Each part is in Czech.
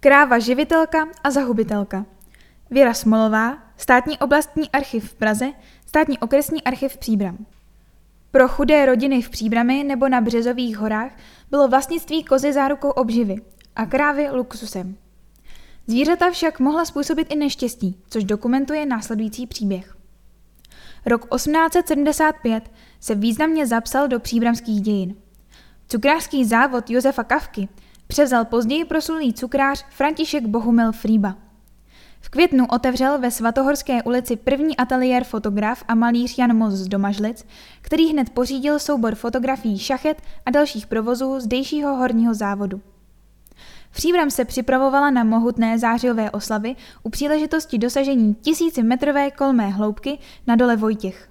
Kráva živitelka a zahubitelka. Věra Smolová, státní oblastní archiv v Praze, státní okresní archiv Příbram. Pro chudé rodiny v Příbrami nebo na Březových horách bylo vlastnictví kozy zárukou obživy a krávy luxusem. Zvířata však mohla způsobit i neštěstí, což dokumentuje následující příběh. Rok 1875 se významně zapsal do příbramských dějin. Cukrářský závod Josefa Kavky převzal později proslulý cukrář František Bohumil Frýba. V květnu otevřel ve Svatohorské ulici první ateliér fotograf a malíř Jan Moz z Domažlic, který hned pořídil soubor fotografií šachet a dalších provozů zdejšího horního závodu. Příbram se připravovala na mohutné zářijové oslavy u příležitosti dosažení tisícimetrové kolmé hloubky na dole Vojtěch.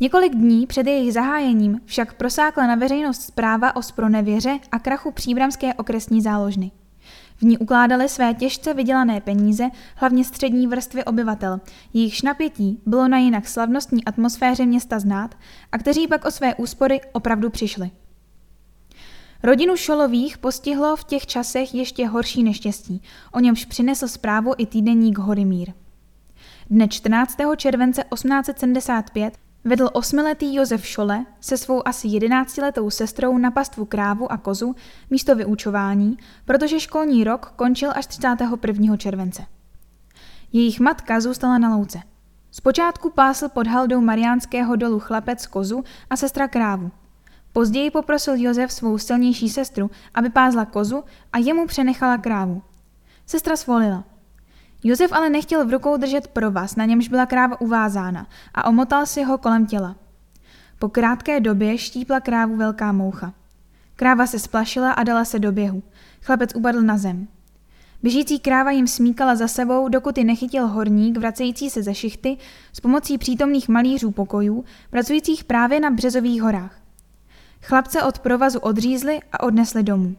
Několik dní před jejich zahájením však prosákla na veřejnost zpráva o spronevěře a krachu příbramské okresní záložny. V ní ukládali své těžce vydělané peníze hlavně střední vrstvy obyvatel, jejichž napětí bylo na jinak slavnostní atmosféře města znát a kteří pak o své úspory opravdu přišli. Rodinu Šolových postihlo v těch časech ještě horší neštěstí, o němž přinesl zprávu i týdeník Horimír. Dne 14. července 1875 vedl osmiletý Josef Šole se svou asi jedenáctiletou sestrou na pastvu krávu a kozu místo vyučování, protože školní rok končil až 31. července. Jejich matka zůstala na louce. Zpočátku pásl pod haldou Mariánského dolu chlapec kozu a sestra krávu. Později poprosil Josef svou silnější sestru, aby pázla kozu a jemu přenechala krávu. Sestra svolila. Josef ale nechtěl v rukou držet provaz, na němž byla kráva uvázána a omotal si ho kolem těla. Po krátké době štípla krávu velká moucha. Kráva se splašila a dala se do běhu. Chlapec upadl na zem. Běžící kráva jim smíkala za sebou, dokud ji nechytil horník vracející se ze šichty s pomocí přítomných malířů pokojů, pracujících právě na Březových horách. Chlapce od provazu odřízli a odnesli domů.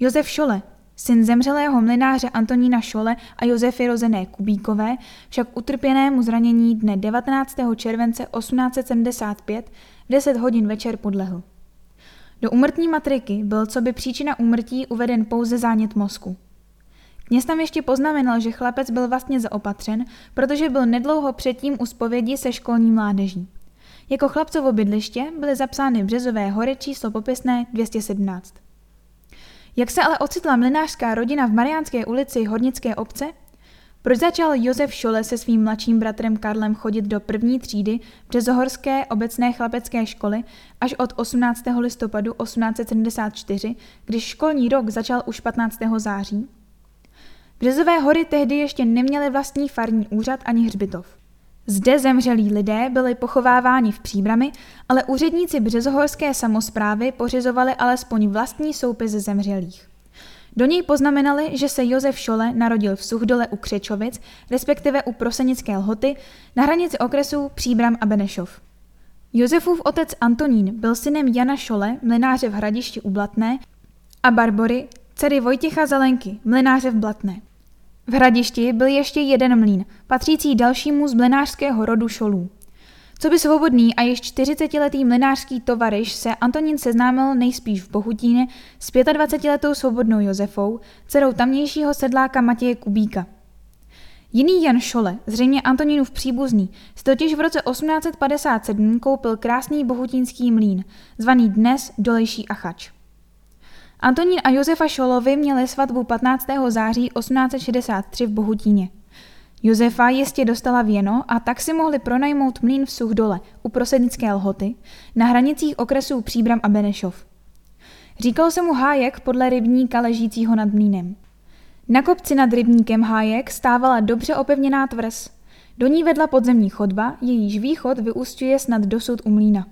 Josef Šole, syn zemřelého mlináře Antonína Šole a Josefy rozené Kubíkové, však utrpěnému zranění dne 19. července 1875 v 10 hodin večer podlehl. Do umrtní matriky byl co by příčina úmrtí uveden pouze zánět mozku. Kněz tam ještě poznamenal, že chlapec byl vlastně zaopatřen, protože byl nedlouho předtím u zpovědi se školní mládeží. Jako chlapcovo bydliště byly zapsány Březové hory číslo popisné 217. Jak se ale ocitla mlinářská rodina v Mariánské ulici Hornické obce? Proč začal Josef Šole se svým mladším bratrem Karlem chodit do první třídy Březohorské obecné chlapecké školy až od 18. listopadu 1874, když školní rok začal už 15. září? Březové hory tehdy ještě neměly vlastní farní úřad ani hřbitov. Zde zemřelí lidé byli pochováváni v příbrami, ale úředníci březohorské samozprávy pořizovali alespoň vlastní soupis zemřelých. Do něj poznamenali, že se Josef Šole narodil v Suchdole u Křečovic, respektive u Prosenické lhoty, na hranici okresů Příbram a Benešov. Josefův otec Antonín byl synem Jana Šole, mlináře v Hradišti u Blatné, a Barbory, dcery Vojtěcha Zelenky, mlináře v Blatné. V hradišti byl ještě jeden mlín, patřící dalšímu z mlinářského rodu Šolů. Co by svobodný a již 40-letý mlinářský tovariš se Antonín seznámil nejspíš v Bohutíně s 25-letou svobodnou Josefou, dcerou tamnějšího sedláka Matěje Kubíka. Jiný Jan Šole, zřejmě Antonínův příbuzný, si totiž v roce 1857 koupil krásný bohutínský mlín, zvaný dnes Dolejší Achač. Antonín a Josefa Šolovi měli svatbu 15. září 1863 v Bohutíně. Josefa jistě dostala věno a tak si mohli pronajmout mlín v Suchdole u Prosednické lhoty na hranicích okresů Příbram a Benešov. Říkal se mu hájek podle rybníka ležícího nad mlínem. Na kopci nad rybníkem hájek stávala dobře opevněná tvrz. Do ní vedla podzemní chodba, jejíž východ vyústňuje snad dosud u mlína.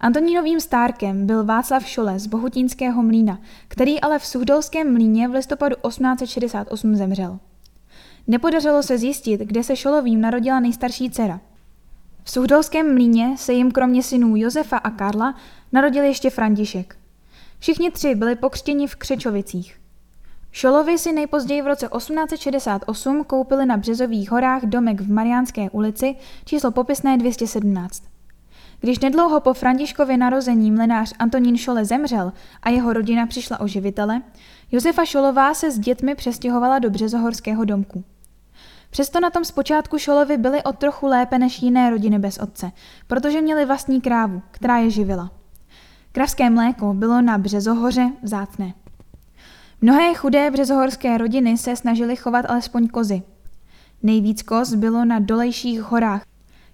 Antonínovým stárkem byl Václav Šole z Bohutínského mlína, který ale v Suhdolském mlíně v listopadu 1868 zemřel. Nepodařilo se zjistit, kde se Šolovým narodila nejstarší dcera. V Suhdolském mlíně se jim kromě synů Josefa a Karla narodil ještě František. Všichni tři byli pokřtěni v Křečovicích. Šolovi si nejpozději v roce 1868 koupili na Březových horách domek v Mariánské ulici, číslo popisné 217. Když nedlouho po Františkově narození mlinář Antonín Šole zemřel a jeho rodina přišla o živitele, Josefa Šolová se s dětmi přestěhovala do Březohorského domku. Přesto na tom zpočátku Šolovi byli o trochu lépe než jiné rodiny bez otce, protože měli vlastní krávu, která je živila. Kravské mléko bylo na Březohoře vzácné. Mnohé chudé březohorské rodiny se snažily chovat alespoň kozy. Nejvíc koz bylo na dolejších horách,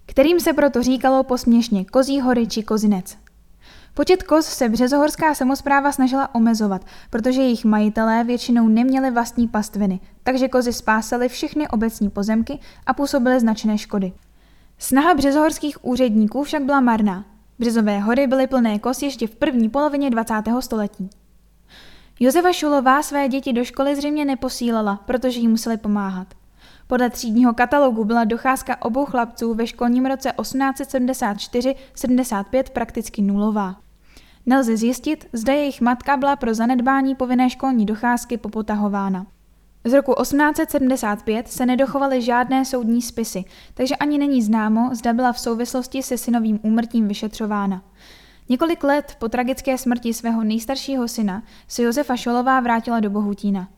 kterým se proto říkalo posměšně Kozí hory či Kozinec. Počet koz se březohorská samozpráva snažila omezovat, protože jejich majitelé většinou neměli vlastní pastviny, takže kozy spásaly všechny obecní pozemky a působily značné škody. Snaha březohorských úředníků však byla marná. Březové hory byly plné kos ještě v první polovině 20. století. Josefa Šulová své děti do školy zřejmě neposílala, protože jí museli pomáhat. Podle třídního katalogu byla docházka obou chlapců ve školním roce 1874-75 prakticky nulová. Nelze zjistit, zda jejich matka byla pro zanedbání povinné školní docházky popotahována. Z roku 1875 se nedochovaly žádné soudní spisy, takže ani není známo, zda byla v souvislosti se synovým úmrtím vyšetřována. Několik let po tragické smrti svého nejstaršího syna se Josefa Šolová vrátila do Bohutína.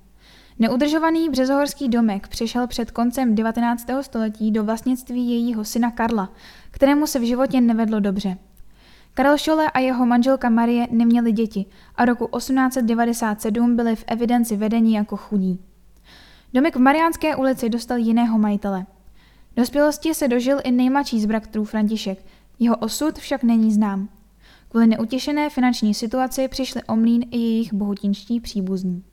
Neudržovaný březohorský domek přišel před koncem 19. století do vlastnictví jejího syna Karla, kterému se v životě nevedlo dobře. Karel Šole a jeho manželka Marie neměli děti a roku 1897 byli v evidenci vedení jako chudí. Domek v Mariánské ulici dostal jiného majitele. Dospělosti se dožil i nejmladší z bratřů František, jeho osud však není znám. Kvůli neutěšené finanční situaci přišli o mlín i jejich bohutínští příbuzní.